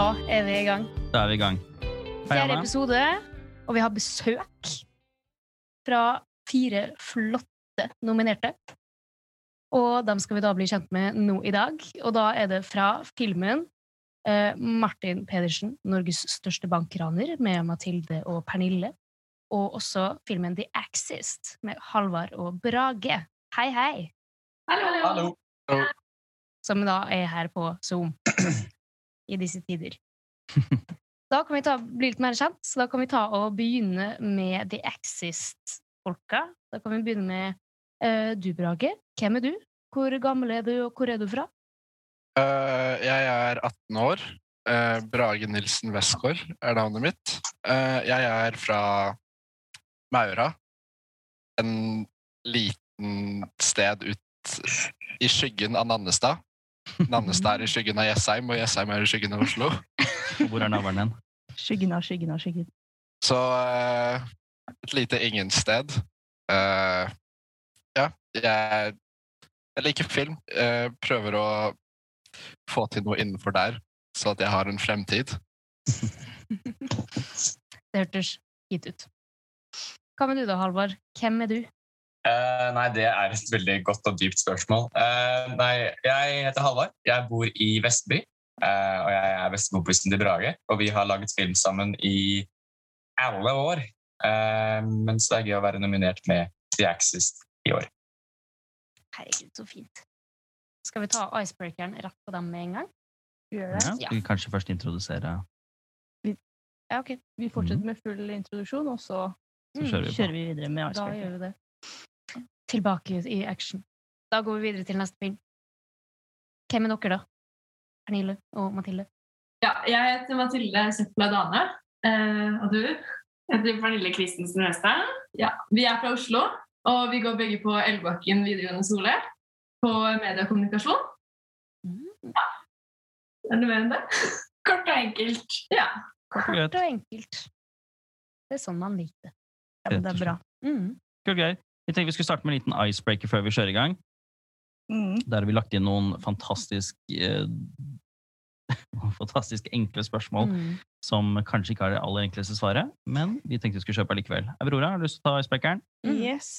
Da er vi i gang. Da er vi i gang. Hei, Fjerde episode, og vi har besøk fra fire flotte nominerte. Og dem skal vi da bli kjent med nå i dag. Og da er det fra filmen eh, Martin Pedersen, Norges største bankraner, med Mathilde og Pernille. Og også filmen The Axist, med Halvard og Brage. Hei, hei! Hallo. Som da er her på Zoom i disse tider. Da kan vi ta, bli litt mer kjent, så da kan vi ta og begynne med The Exist-folka. Da kan vi begynne med uh, du, Brage. Hvem er du? Hvor gammel er du, og hvor er du fra? Uh, jeg er 18 år. Uh, Brage Nilsen Westgård er navnet mitt. Eh, jeg er fra Maura. En liten sted ut i skyggen av Nannestad. Nannestad er i skyggen av Jessheim, og Jessheim er i skyggen av Oslo. Hvor er navlen din? Skyggen av skyggen av skyggen. Så uh, et lite ingensted. Uh, ja, jeg, jeg liker film. Uh, prøver å få til noe innenfor der, så at jeg har en fremtid. Det hørtes gitt ut. Hva med du da, Halvard? Hvem er du? Eh, nei, det er et veldig godt og dypt spørsmål. Uh, nei, jeg heter Halvard. Jeg bor i Vestby. Uh, og jeg er bestekompisen til Brage. Og vi har laget film sammen i alle år. Eh, men så er det gøy å være nominert med The Axis i år. Herregud, så fint. Skal vi ta icebreakeren rett på dem med en gang? Gjør det. Ja. vi kanskje først introdusere Ja, ok. Vi fortsetter med full introduksjon, og så Så kjører vi kjører vi videre med Da icebreaker. gjør vi det. Tilbake i action. Da går vi videre til neste film. Hvem er dere, da? Pernille og Mathilde. Ja, jeg heter Mathilde Søpla Dane. Eh, og du? Jeg heter Pernille Christensen Western. Ja, vi er fra Oslo, og vi går begge på Elvebakken videregående skole. På medie og kommunikasjon. Mm. Er det mer enn det? Kort og enkelt. Ja. Kort og. Kort og enkelt. Det er sånn man liker det. Ja, men det er bra. Mm. Kult, greier. Vi tenkte vi skulle starte med en liten icebreaker før vi kjører i gang. Mm. Der har vi lagt inn noen fantastisk eh, fantastisk enkle spørsmål Mm. som kanskje ikke har det aller enkleste svaret, men vi tenkte vi skulle kjøpe likevel. Aurora, har du lyst til å ta icebreakeren? Mm. Yes.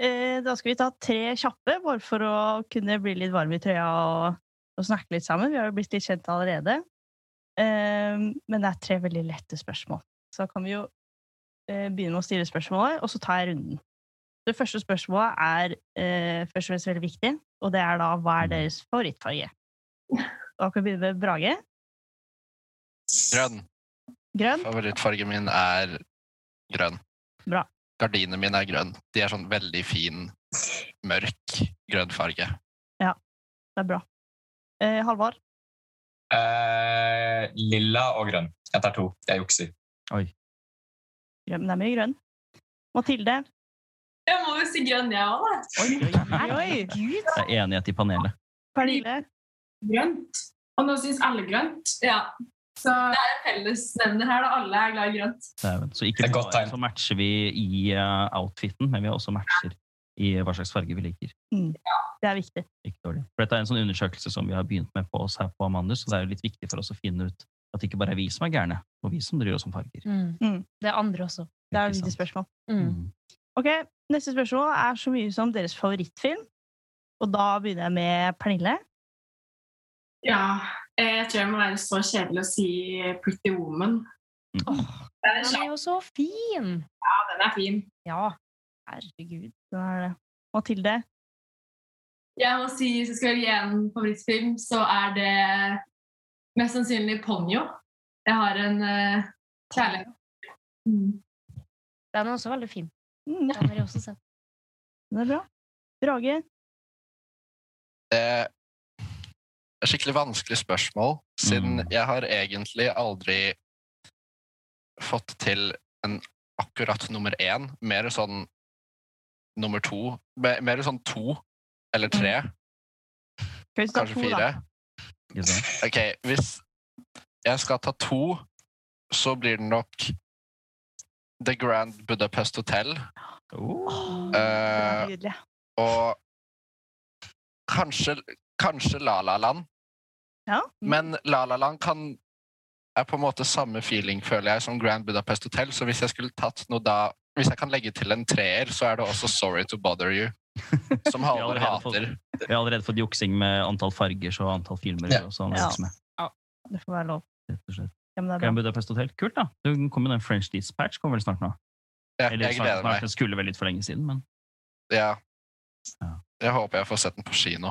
Eh, da skal vi ta tre kjappe, bare for å kunne bli litt varm i trøya og, og snakke litt sammen. Vi har jo blitt litt kjent allerede. Eh, men det er tre veldig lette spørsmål. Så da kan vi jo eh, begynne med å stille spørsmålet, og så tar jeg runden. Det første spørsmålet er eh, først og fremst veldig viktig, og det er da hva er deres favorittfarge? Da kan vi begynne med Brage. Grønn. Grønn. Favorittfargen min er grønn. Bra. Gardinene mine er grønn. De er sånn veldig fin, mørk grønn farge. Ja, Det er bra. Eh, Halvard. Eh, lilla og grønn. Jeg tar to. Jeg jukser. Grønn. Det er mye grønn. Mathilde. Si grønn, jeg òg, da. Oi, oi! Det er enighet i panelet. Pernille. Grønt. Og nå syns alle grønt. Ja. Så det er en fellesnevner her, da. Alle er glad i grønt. Så ikke bare så matcher vi i eh, outfiten, men vi har også matcher i hva slags farge vi liker. Det er viktig. Ikke dårlig. For dette er en sånn undersøkelse som vi har begynt med på oss her på Amandus, så det er jo litt viktig for oss å finne ut at det ikke bare er vi som er gærne, og vi som bryr oss om farger. Mm. Mm. Det er andre også. Det er et viktig spørsmål. Mm. Ok, Neste spørsmål er så mye som deres favorittfilm. Og da begynner jeg med Pernille. Ja. Jeg tror jeg må være så kjedelig å si Pretty Woman. Mm. Det er Den er jo så fin! Ja, den er fin. Ja. Herregud. Den er det. Mathilde. Jeg må si, Hvis jeg skal velge en favorittfilm, så er det mest sannsynlig Ponyo. Jeg har en uh, kjærlighet. Mm. Den er også veldig fin. Mm, Den har jeg også sett. den er bra. Brage. Det er skikkelig vanskelig spørsmål, siden Mm. jeg har egentlig aldri fått til en akkurat nummer én. Mer sånn nummer to. Mer sånn to eller tre, Mm. kanskje to, fire. da? Ok, hvis jeg skal ta to, så blir det nok The Grand Budapest Hotel. Oh. Eh, og kanskje, kanskje La La Land. Ja. Men La La Land kan er på en måte samme feeling, føler jeg, som Grand Budapest Hotel. Så hvis jeg skulle tatt noe da Hvis jeg kan legge til en treer, så er det også Sorry to Bother You. Som Halvor hater. Vi har allerede fått juksing med antall farger og antall filmer. Ja. og sånn. Ja. ja. Det får være lov. rett og slett. Ja, men det er Grand bra. Budapest Hotel, kult da. Det kommer den French Dispatch kommer vel snart nå. Ja, Eller jeg snart, gleder snart, meg. det skulle vel litt for lenge siden, men Ja. Ja. Jeg håper jeg får sett den på kino.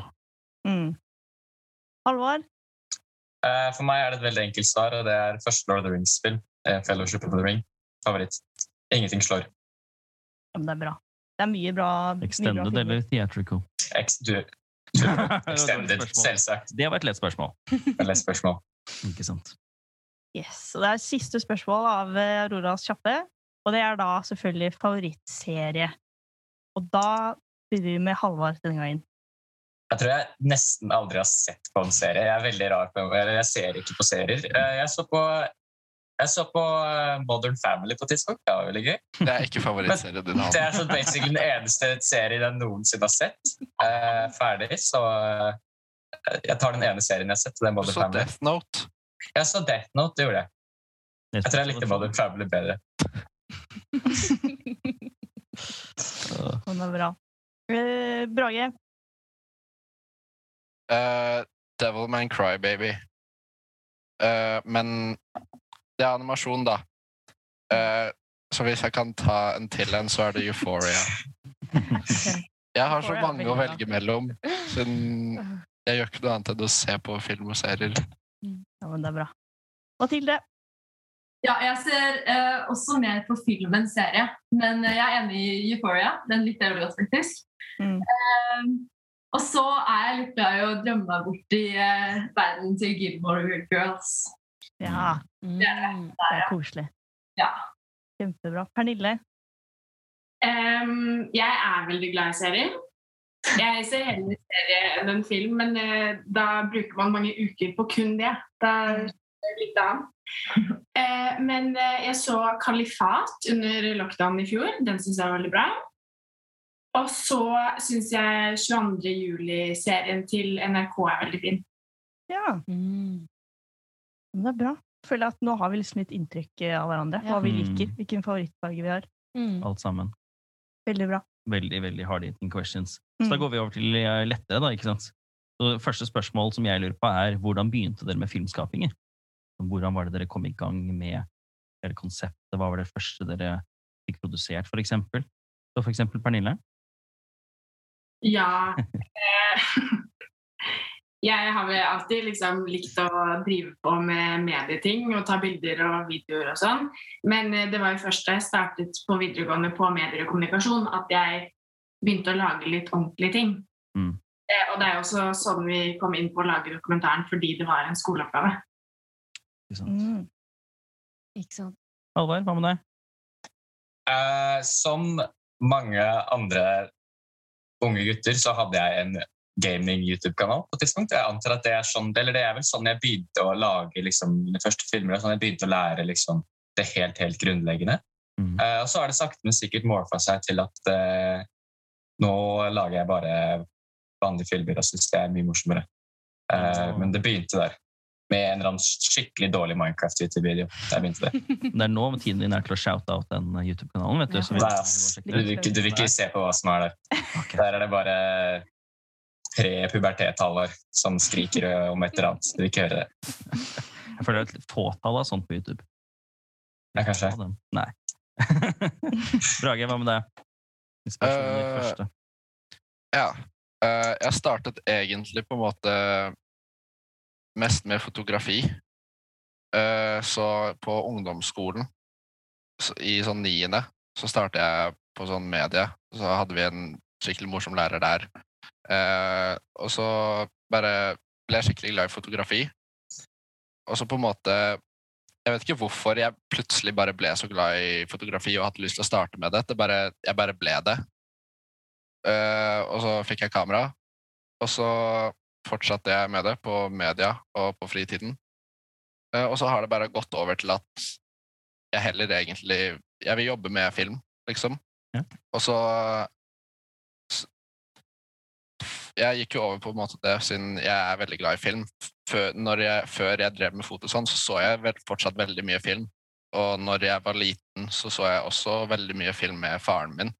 Mm. Halvor? Eh, For meg er det et veldig enkelt svar, og det er første Lord of the Rings-spill. eh, Fellowship of the Ring. Favoritt. Ingenting slår. Ja, men det er bra. Det er mye bra. mye bra extended eller theatrical? Ex du, du, extended, selvsagt. Det var et lett spørsmål. Et lett spørsmål. Ikke sant? Yes, og Det er siste spørsmål av eh, Auroras kjappe. Og det er da selvfølgelig favorittserie. Og da begynner vi med Halvard denne gangen. Jeg tror jeg nesten aldri har sett på en serie. Jeg er veldig rar på eller Jeg ser ikke på serier. Eh, Jeg så på, jeg så på eh, Modern Family på et tidspunkt. Det var veldig gøy. Det er ikke favorittserien din. Det er så basically den eneste serien jeg noensinne har sett. Eh, ferdig, så jeg tar den ene serien jeg har sett. Det er Modern Så Family. Death Note. Jeg så Death Note, det gjorde jeg. Jeg tror jeg likte Modern Family bedre. Den er bra. Eh, Brage? Uh, Devilman Crybaby. Uh, men det er animasjon, da. Uh, så hvis jeg kan ta en til en, så er det Euphoria. Jeg har så mange å velge mellom, siden jeg gjør ikke noe annet enn å se på film og serier. Ja, men det er bra. Mathilde? Ja, jeg ser eh, også mer på film enn serie, men eh, jeg er enig i Euphoria. Den likte jeg veldig godt, faktisk. Mm. Eh, og så er jeg litt glad i å drømme meg bort i eh, verden til Gilmore Girls. Ja, Mm. det er koselig. Ja. Kjempebra. Pernille? Um, jeg er veldig glad i serier. Jeg ser heller serie enn en film, men eh, da bruker man mange uker på kun det. Da er det litt annet. Eh, men eh, jeg så Kalifat under lockdown i fjor. Den syns jeg var veldig bra. Og så syns jeg 22. juli-serien til NRK er veldig fin. Ja, Mm. det er bra. Jeg føler at nå har vi liksom litt inntrykk av hverandre. Hva vi Mm. liker, hvilken favorittfarge vi har. Mm. Alt sammen. Veldig bra. Veldig, veldig hard hitting questions. Så da Mm. går vi over til eh, lettere, da, ikke sant? Så første spørsmål som jeg lurer på er, hvordan begynte dere med filmskapinger? Hvordan var det dere kom i gang med hele konseptet? Hva var det første dere fikk produsert, for eksempel? Så for eksempel Pernille? Ja eh, Jeg har vel alltid liksom likt å drive på med medieting og ta bilder og videoer og sånn. Men eh, det var jo først da jeg startet på videregående på medier og kommunikasjon at jeg begynte å lage litt ordentlige ting. Mm. Eh, Og det er jo også sånn vi kom inn på å lage dokumentaren fordi det var en skoleoppgave. Ikke sant? Mm. Ikke sant? Halvard, hva med deg? Eh, som mange andre unge gutter så hadde jeg en gaming-YouTube-kanal på et tidspunkt. Jeg antar at det er sånn, eller det er vel sånn jeg begynte å lage liksom, mine første filmer. Sånn jeg begynte å lære liksom, det helt, helt grunnleggende. Mm. Uh, og så har det sakte, men sikkert morfa seg til at uh, nå lager jeg bare vanlige filmer og syns det er mye morsommere. Uh. Men det begynte der. Med en eller annen skikkelig dårlig Minecraft-YouTube-video. Der begynte det. Det er nå tiden din er til å shout-out den YouTube-kanalen, vet du. Ja. må Du, vil du vil ikke se på hva som er der. Okay. Der er det bare pre-pubertet-Halvard som skriker om et eller annet. Du vil ikke høre det. Jeg føler det er et fåtall av sånt på YouTube. Ja, kanskje. Nei. Brage, hva med deg? Inspirasjonen Eh, første. Ja. Uh, jeg startet egentlig på en måte mest med fotografi. Uh, så på ungdomsskolen, så i sånn niende, så startet jeg på sånn medie. Så hadde vi en skikkelig morsom lærer der. Eh, og så bare ble jeg skikkelig glad i fotografi. Og så på en måte Jeg vet ikke hvorfor jeg plutselig bare ble så glad i fotografi og hadde lyst til å starte med det. det bare, jeg bare ble det. Eh, og så fikk jeg kamera. Og så fortsatte jeg med det på media og på fritiden. Eh, og så har det bare gått over til at jeg heller egentlig Jeg vil jobbe med film, liksom. Ja. Og så jeg gikk jo over på en måte det, siden jeg er veldig glad i film. Før, når jeg, før jeg drev med foto sånn, så så jeg vel, fortsatt veldig mye film. Og når jeg var liten, så så jeg også veldig mye film med faren min.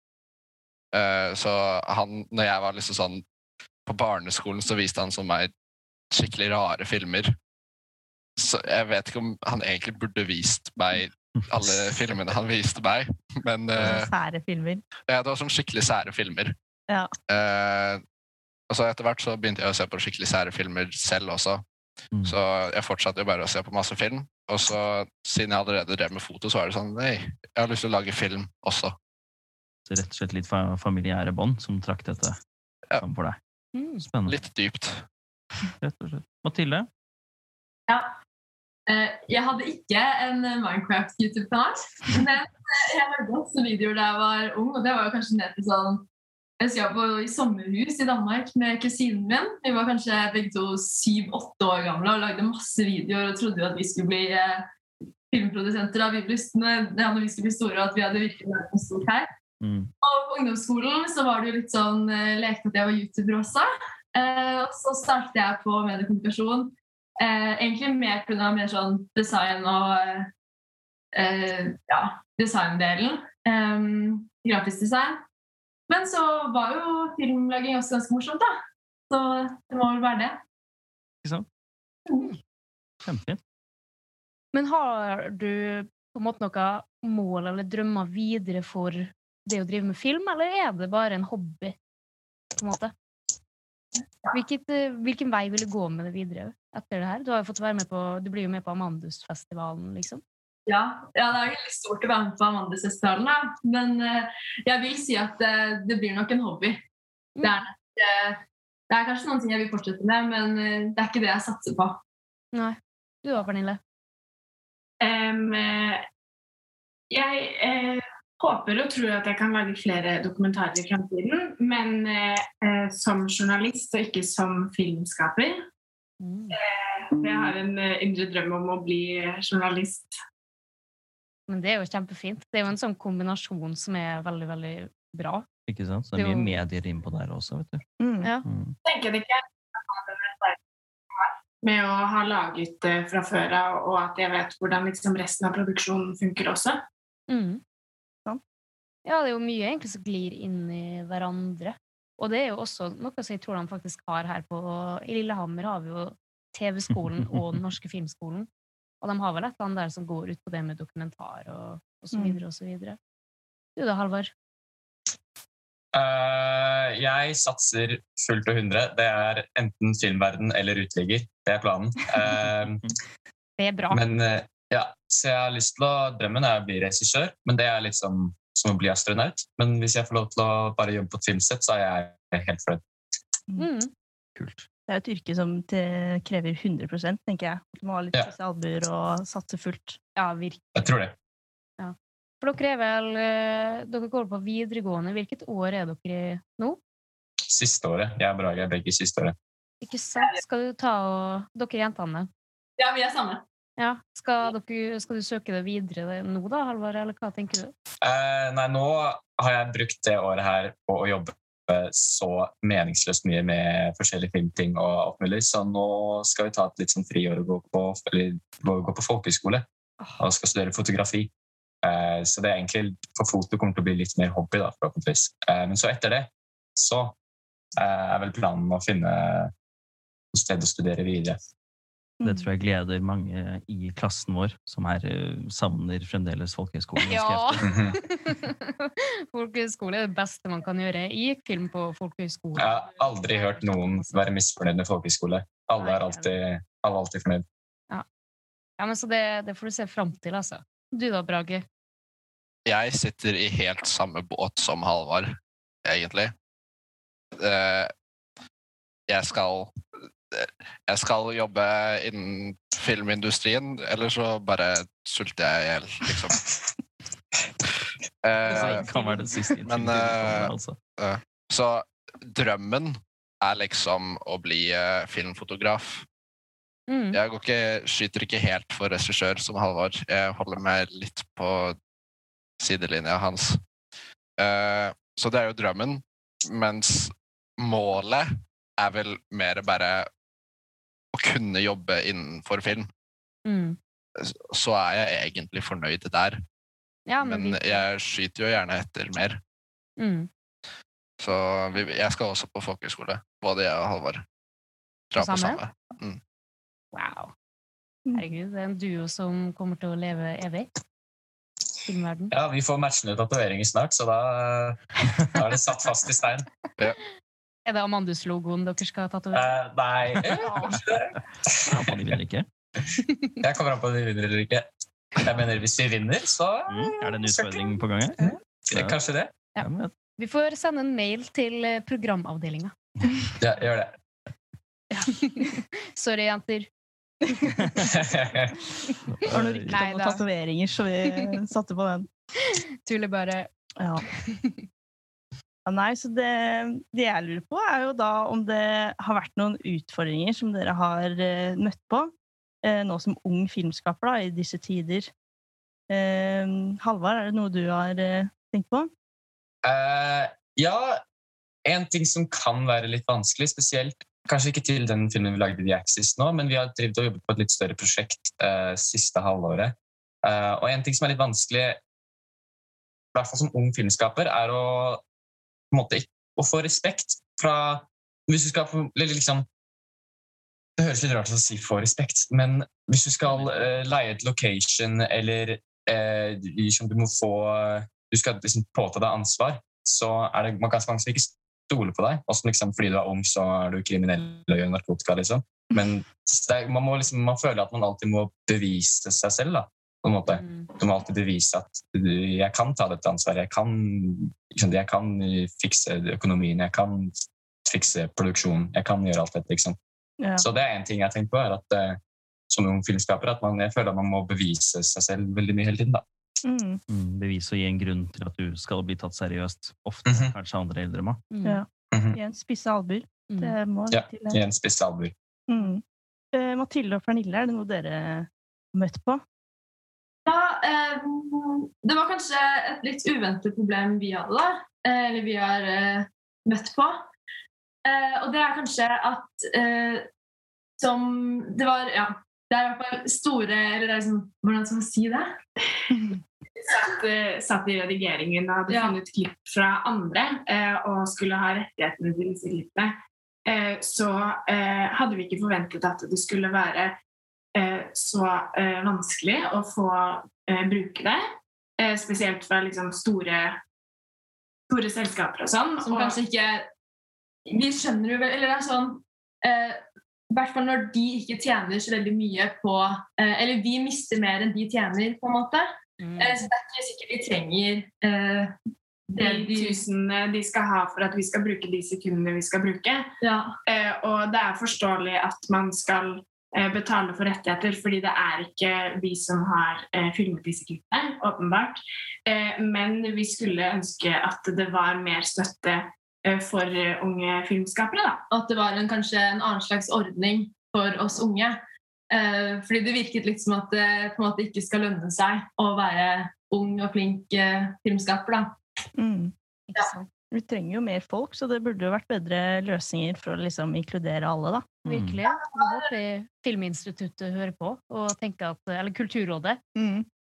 Uh, så han, når jeg var liksom sånn på barneskolen, så viste han som meg skikkelig rare filmer. Så jeg vet ikke om han egentlig burde vist meg alle filmene han viste meg, men uh, Sære filmer. ja, det var sånn skikkelig sære filmer. Ja. Eh, og så etter hvert så begynte jeg å se på skikkelig sære filmer selv også. Mm. Så jeg fortsatte jo bare å se på masse film. Og så siden jeg allerede drev med foto, så var det sånn Nei, jeg har lyst til å lage film også. Så rett og slett litt familiære bånd som trakk dette Ja. for deg. Mm. Spennende. Litt dypt. Rett og slett. Mathilde? Ja. Eh, Jeg hadde ikke en Minecraft-YouTube-kanal, men eh, jeg lagde også videoer da jeg var ung, og det var jo kanskje ned til sånn Jeg husker jeg var på, i sommerhus i Danmark med kusinen min. Vi var kanskje begge to syv-åtte år gamle og lagde masse videoer og trodde jo at vi skulle bli eh, filmprodusenter av når, ja, når vi skulle bli store, og at vi hadde virkelig vært noe stort her. Mm. Og på ungdomsskolen så var det jo litt sånn eh, lekte at jeg var YouTuber også. Eh, og så startet jeg på mediekommunikasjon. Eh, egentlig mer pga. mer sånn design og eh, eh, ja, designdelen. Eh, grafisk design. Men så var jo filmlaging også ganske morsomt, da. Så det må vel være det. Ikke sant? Kjempefint. Men har du på en måte noe mål eller drømmer videre for det å drive med film, eller er det bare en hobby? på en måte? Hvilket, eh, hvilken vei vil du gå med det videre etter det her? Du, har jo fått være med på, du blir jo med på Amandusfestivalen, liksom. Ja, ja, det er veldig stort å være med på Amandusfestivalen, da. Men uh, jeg vil si at uh, det blir nok en hobby. Det er, eh, det er kanskje noen ting jeg vil fortsette med, men det er ikke det jeg satser på. Nei. Du da, Pernille? Um, jeg eh, håper og tror at jeg kan lage flere dokumentarer i fremtiden, men som journalist og ikke som filmskaper. Mm. Jeg har en indre drøm om å bli journalist. Men det er jo kjempefint. Det er jo en sånn kombinasjon som er veldig, veldig bra. Ikke sant? Så det er Jo. mye medier innpå der også, vet du. Mm. Ja. Mm. tenker det ikke med å ha laget det fra før av, og at jeg vet hvordan liksom resten av produksjonen funker også. Mm. Ja, det er jo mye egentlig som glir inn i hverandre. Og det er jo også noe som jeg tror de faktisk har her på I Lillehammer har vi jo TV-skolen og Den norske filmskolen. Og de har vel et eller annet der som går ut på det med dokumentar og, og så Mm. videre og så videre. Du da, Halvard? Uh, jeg satser fullt og hundre. Det er enten filmverden eller uteligger. Det er planen. Uh, Det er bra. men uh, ja, så jeg har lyst til å Drømmen er å bli regissør, men det er liksom som å bli astronaut. Men hvis jeg får lov til å bare jobbe på et filmsett, så er jeg helt fornøyd. Mm. Kult. Det er jo et yrke som til, krever 100 tenker jeg. At Du må ha litt Ja. spisse albuer og satse fullt. Ja, virkelig. Jeg tror det. For dere er vel eh, Dere går på videregående. Hvilket år er dere i nå? Siste året. Jeg og Brage er begge siste året. Ikke sant? Skal du ta og Dere jentene. Ja, vi er samme. Ja. Skal, dere, skal du søke det videre nå, da, Halvard, eller hva tenker du? Eh, nei, nå har jeg brukt det året her på å jobbe så meningsløst mye med forskjellige filmting og alt mulig, så nå skal vi ta et litt sånn friår og gå på, eller, gå, på folkehøyskole og skal studere fotografi. Eh, så det er egentlig for foto kommer til å bli litt mer hobby, da, forhåpentligvis. Eh, men så etter det så eh, er vel planen å finne et sted å studere videre. Det tror jeg gleder mange i klassen vår, som er, eh, savner fremdeles folkehøyskolen. Ja. Folkehøyskole er det beste man kan gjøre. Jeg gikk film på folkehøyskole. Jeg har aldri hørt noen være misfornøyd med folkehøyskole. Alle er alltid, alle er alltid fornøyd. Ja, men Så det, det får du se fram til, altså. Du da, Brage? Jeg sitter i helt samme båt som Halvard, egentlig. Eh, Jeg skal Jeg skal jobbe innen filmindustrien, eller så bare sulter jeg i hjel, liksom. Eh, kan være det siste Men, eh, altså. Så drømmen er liksom å bli eh, filmfotograf. Mm. Jeg går ikke, skyter ikke helt for regissør som Halvor. Jeg holder meg litt på sidelinja hans. Eh, så det er jo drømmen. Mens målet er vel mer bare å kunne jobbe innenfor film. Mm. Så er jeg egentlig fornøyd der. Ja, men, Men jeg skyter jo gjerne etter mer. mm. Så vi, jeg skal også på folkehøyskole. Både jeg og Halvard. Dra På samme? Mm. Wow. Mm. Herregud, det er en duo som kommer til å leve evig. Filmverden. Ja, vi får matchende tatoveringer snart, så da, da er det satt fast i stein. Er det Amandus-logoen dere skal tatovere? Uh, nei. Ja, Om de vinner ikke. Jeg kommer an på om vi vinner eller ikke. Jeg mener, hvis vi vinner, så Mm. Er det en utfordring på gang Ja. kanskje det. Vi får sende en mail til eh, programavdelinga. Ja, gjør det. Sorry, jenter. Det var noe rykte om tatoveringer, så vi satte på den. Tuller bare. Ja. Nei, så det, det jeg lurer på, er jo da om det har vært noen utfordringer som dere har eh, møtt på, eh, nå som ung filmskaper da, i disse tider. Eh, Halvard, er det noe du har eh, tenkt på? Uh, ja, en ting som kan være litt vanskelig, spesielt kanskje ikke til den filmen vi lagde i The Axis nå, men vi har drevet og jobbet på et litt større prosjekt uh, siste halvåret. Uh, og en ting som er litt vanskelig, i hvert fall som ung filmskaper, er å måte å få respekt fra Hvis du skal eller liksom Det høres litt rart ut å si 'få respekt', men hvis du skal uh, leie et location eller uh, liksom, du må få du skal liksom påta deg ansvar, så er det man ganske mange som ikke stoler på deg. Også liksom, fordi du er ung, så er du kriminell og gjør narkotika. liksom. Men er, man, må liksom, man føler at man alltid må bevise seg selv. da, måte. Mm. Du må alltid bevise at du, jeg kan ta dette ansvaret. Jeg kan, liksom, jeg kan fikse økonomien, jeg kan fikse produksjonen. Jeg kan gjøre alt dette. Liksom. Ja. Så det er en ting jeg har tenkt på, er at uh, som ung filmskaper at man, jeg føler at man må bevise seg selv veldig mye hele tiden. da. Mm. mm, Bevise og gi en grunn til at du skal bli tatt seriøst. Ofte Mhm. kanskje andre eldre må. Mm. Ja. Mhm. en spisse albuer. Mm. Det må Ja, til. I det. en spisse albuer. Mm. Eh, Mathilde og Pernille, er det noe dere har møtt på? Ja, eh, det var kanskje et litt uventet problem vi hadde, da. Eh, eller vi har eh, møtt på. Eh, og det er kanskje at eh, som Det var Ja. Det er i hvert fall store Eller det er liksom, hvordan skal man si det? Satt, eh, satt i redigeringen og hadde Ja. funnet klipp fra andre eh, og skulle ha rettighetene til disse klippene, eh, så eh, hadde vi ikke forventet at det skulle være så eh, vanskelig å få eh, bruke det. Eh, spesielt fra liksom store, store selskaper og sånn. Som Og- kanskje ikke Vi skjønner jo vel Eller det er sånn eh, I hvert fall når de ikke tjener så veldig mye på eh, Eller vi mister mer enn de tjener, på en måte. Mm. Eh, så det er ikke sikkert de trenger eh, de tusenene de skal ha for at vi skal bruke de sekundene vi skal bruke. Eh, og det er forståelig at man skal betale for rettigheter, fordi det er ikke vi som har eh, filmet disse klippene, åpenbart. Eh, men vi skulle ønske at det var mer støtte eh, for eh, unge filmskapere. Da. At det var en, kanskje en annen slags ordning for oss unge. Eh, fordi det virket litt som at det på en måte ikke skal lønne seg å være ung og flink eh, filmskaper. Da. Mm. Ikke sant? Vi trenger jo mer folk, så det burde jo vært bedre løsninger for å liksom inkludere alle, da. Mm. Virkelig. Jeg håper Filminstituttet hører på, og tenker at, eller Kulturrådet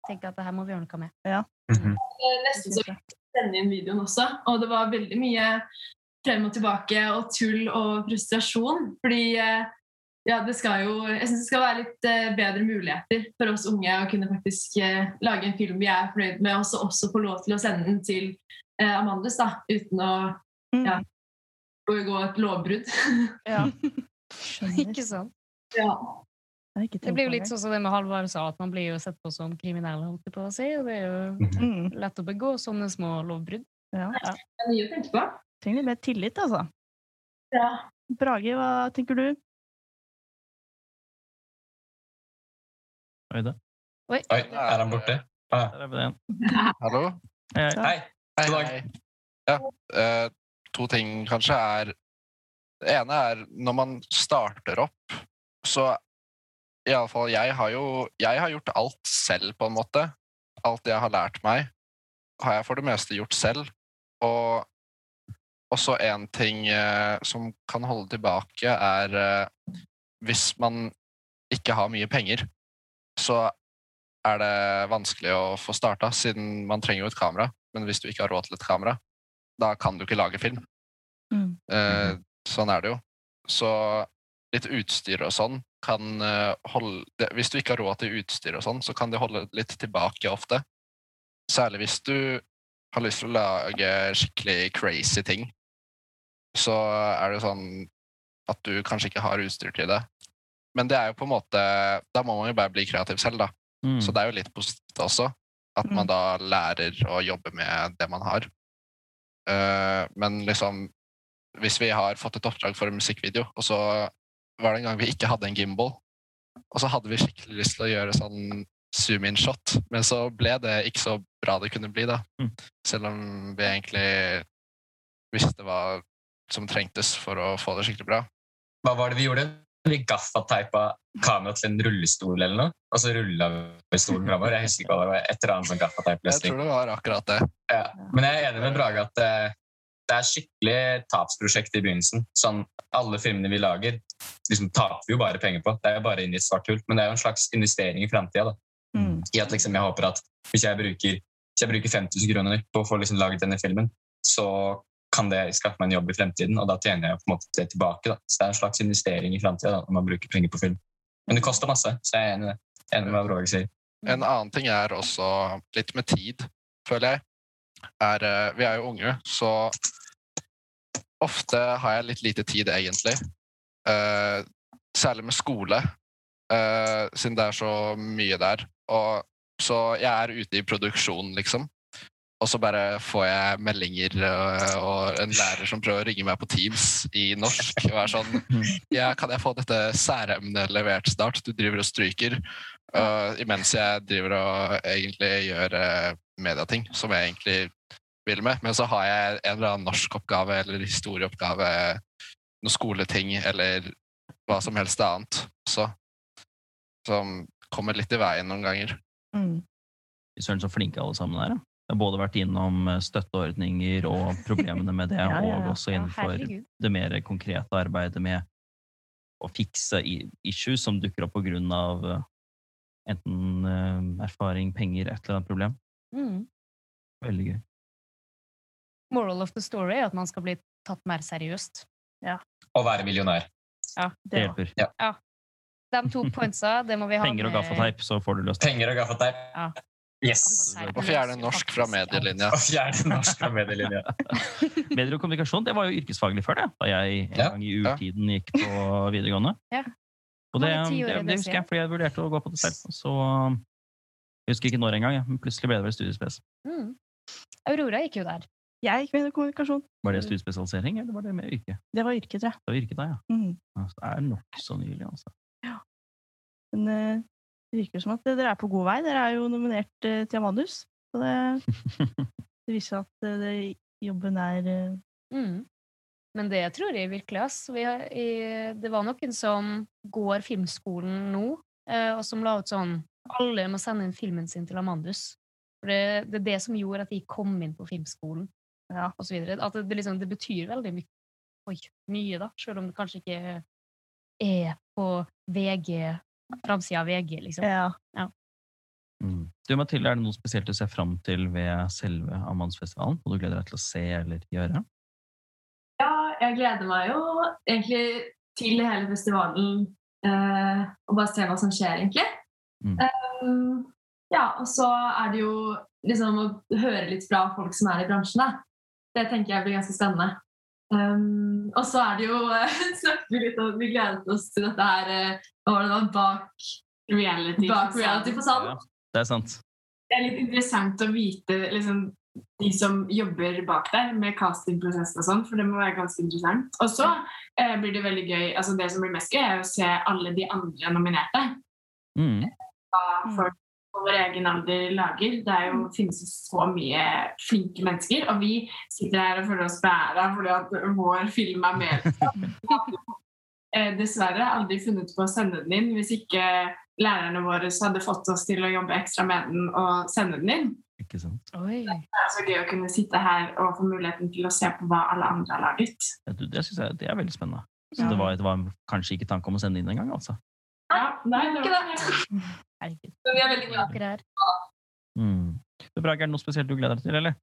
tenker at det her må vi gjøre noe med. Ja. Mm -hmm. Nesten så sende inn videoen også. Og det var veldig mye frem og tilbake og tull og frustrasjon. Fordi eh, ja, det skal jo Jeg syns det skal være litt eh, bedre muligheter for oss unge å kunne faktisk eh, lage en film vi er fornøyd med, og så også få lov til å sende den til eh, Amandus, da, uten å Mm. Ja. begå et lovbrudd. Ja. Skjønner. Ikke sant? ja. Det blir jo litt sånn som det med Halvard sa, at man blir jo sett på som kriminell, holdt jeg på å si. Og det er jo Mm. lett å begå sånne små lovbrudd. Ja. Det er mye å tenke på. Trenger litt mer tillit, altså. Ja. Brage, hva tenker du? Oi, da. Oi, er han borte? Ah, Der er vi igjen. Hallo? Hei, hei. Hei! Ja, eh, to ting kanskje er Det ene er når man starter opp, så iallfall jeg har jo Jeg har gjort alt selv, på en måte. Alt jeg har lært meg, har jeg for det meste gjort selv. Og, også en ting eh, som kan holde tilbake, er eh, hvis man ikke har mye penger, så er det vanskelig å få starta, siden man trenger jo et kamera. Men hvis du ikke har råd til et kamera, da kan du ikke lage film. Mm. Eh, sånn er det jo. Så litt utstyr og sånn kan eh, holde det, Hvis du ikke har råd til utstyr og sånn, så kan det holde litt tilbake ofte. Særlig hvis du har lyst til å lage skikkelig crazy ting. Så er det sånn at du kanskje ikke har utstyr til det. Men det er jo på en måte Da må man jo bare bli kreativ selv, da. Mm. Så det er jo litt positivt også. At man da lærer å jobbe med det man har. Eh, men liksom Hvis vi har fått et oppdrag for en musikkvideo, og så var det en gang vi ikke hadde en gimbal, og så hadde vi skikkelig lyst til å gjøre sånn zoom-in-shot, men så ble det ikke så bra det kunne bli, da. Mm. Selv om vi egentlig visste hva som trengtes for å få det skikkelig bra. Hva var det vi gjorde? Vi gaffateipa kameraet til en rullestol eller noe, og så rulla vi stolen framover. Jeg husker ikke hva det var. Et eller annet sånn Jeg gaffateip-løsning. tror det var akkurat det. Ja. Men jeg er enig med Brage at eh, det er skikkelig tapsprosjekt i begynnelsen. Sånn, alle filmene vi lager, liksom taper vi jo bare penger på. Det er jo bare inn i et svart hull. Men det er jo en slags investering i framtida. Mm. I at liksom jeg håper at hvis jeg bruker, hvis jeg bruker 5000 kroner på å få liksom laget denne filmen, så kan det skaffe meg en jobb i fremtiden, og da tjener jeg på en måte det tilbake. Da. Så det er en slags investering i framtida når man bruker penger på film. Men det koster masse, så jeg er enig. Enig med hva Roger sier. En annen ting er også litt med tid, føler jeg. Er, eh, vi er jo unge, så ofte har jeg litt lite tid, egentlig. Eh, særlig med skole, eh, siden det er så mye der. Og, så jeg er ute i produksjon, liksom. Og så bare får jeg meldinger og, og en lærer som prøver å ringe meg på Teams i norsk. Og er sånn ja, Kan jeg få dette særemnet levert snart? Du driver og stryker. Uh, imens jeg driver og egentlig gjør uh, medieting som jeg egentlig vil med. Men så har jeg en eller annen norskoppgave eller historieoppgave, noen skoleting eller hva som helst annet også. Som kommer litt i veien noen ganger. Mm. Søren, så flinke alle sammen er. da. Har både vært innom eh, støtteordninger og problemene med det, Ja, ja, ja. og også innenfor det mer konkrete arbeidet med å fikse issues som dukker opp på grunn av eh, enten eh, erfaring, penger, et eller annet problem. Mm. Veldig gøy. Moral of the story er at man skal bli tatt mer seriøst. Og være millionær. Ja, Det Det, hjelper. De to pointsa, det må vi ha Penger og gaffateip, så får du løst det. Penger og gaffateip. Ja. Yes! Å fjerne norsk fra medielinja. Å fjerne norsk fra medielinja. Medier og kommunikasjon det var jo yrkesfaglig før det, da jeg en Ja. gang i urtiden gikk på videregående. Ja. Og det, det, det det husker jeg, fordi jeg vurderte å gå på det selv. Så jeg husker ikke når engang, men plutselig ble det vel studiespes. Mm. Aurora gikk jo der. jeg gikk med kommunikasjon. Var det studiespesialisering, eller var det med yrke? Det var yrke, tror jeg. Det var yrke da, ja. Mm. Altså, Det er nokså nylig, altså. Ja. Men eh, det virker som at dere er på god vei. Dere er jo nominert eh, til Amandus. Så det, det viser at eh, det, jobben er eh, Mm. Men det tror jeg virkelig, ass. Vi har, i, det var noen som går filmskolen nå, eh, og som la ut sånn Alle må sende inn filmen sin til Amandus. For det, det er det som gjorde at de kom inn på filmskolen, Ja. og så videre. At det, det, liksom, det betyr veldig mye, oi, mye, da, selv om det kanskje ikke er på VG, framsida av VG, liksom. Ja. Mm. Du Mathilde, er det noe spesielt du ser fram til ved selve Amandsfestivalen? Og du gleder deg til å se eller gjøre? Ja, jeg gleder meg jo egentlig til hele festivalen eh, og bare se hva som skjer, egentlig. Mm. Um, ja, og så er det jo liksom å høre litt fra folk som er i bransjen, da. Det tenker jeg blir ganske spennende. Um, og så er det jo snakket vi litt om Vi gledet oss til dette her Hva var det da? Bak Reality. bak reality. Ja, det er sant. Det er litt interessant å vite liksom, de som jobber bak der med castingprosessen og sånn, for det må være ganske interessant. Og så eh, blir det veldig gøy altså Det som blir mest gøy, er å se alle de andre nominerte. Mm. Hva folk på vår egen alder lager. Det er jo, finnes jo så mye flinke mennesker, og vi sitter her og føler oss bæra fordi at vår film er med. Eh, dessverre aldri funnet på å sende den inn hvis ikke lærerne våre hadde fått oss til å jobbe ekstra med den og sende den inn. Ikke sant? Oi. Det er så gøy å kunne sitte her og få muligheten til å se på hva alle andre har laget. Ja, du, Det jeg det er veldig spennende. Så Ja. det, var, det var kanskje ikke tanke om å sende inn engang, altså. Ja, nei, det var ikke det. Men vi er veldig glad. Dere er Mm. Du, er det noe spesielt du gleder deg til, eller?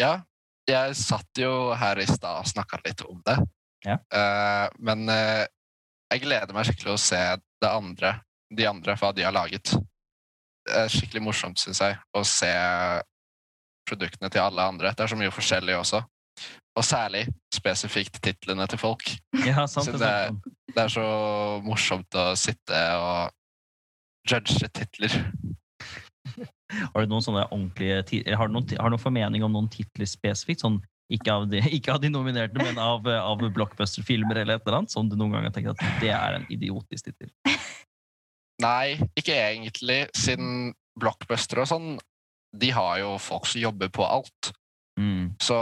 Ja, jeg satt jo her i stad og snakka litt om det. Ja. Uh, men uh, jeg gleder meg skikkelig å se det andre, de andre, hva de har laget. Det er skikkelig morsomt, syns jeg, å se produktene til alle andre. Det er så mye forskjellig også. Og særlig spesifikt titlene til folk. Ja, sant. Det, er. Det er så morsomt å sitte og judge titler. Har du noen sånne ordentlige har du noen, har du noen formening om noen titler spesifikt? Sånn, ikke, av de, ikke av de nominerte, men av, av blockbuster-filmer eller et eller annet, som du noen gang har tenkt at det er en idiotisk tittel? Nei, ikke egentlig, siden blockbuster og sånn, de har jo folk som jobber på alt. Mm. Så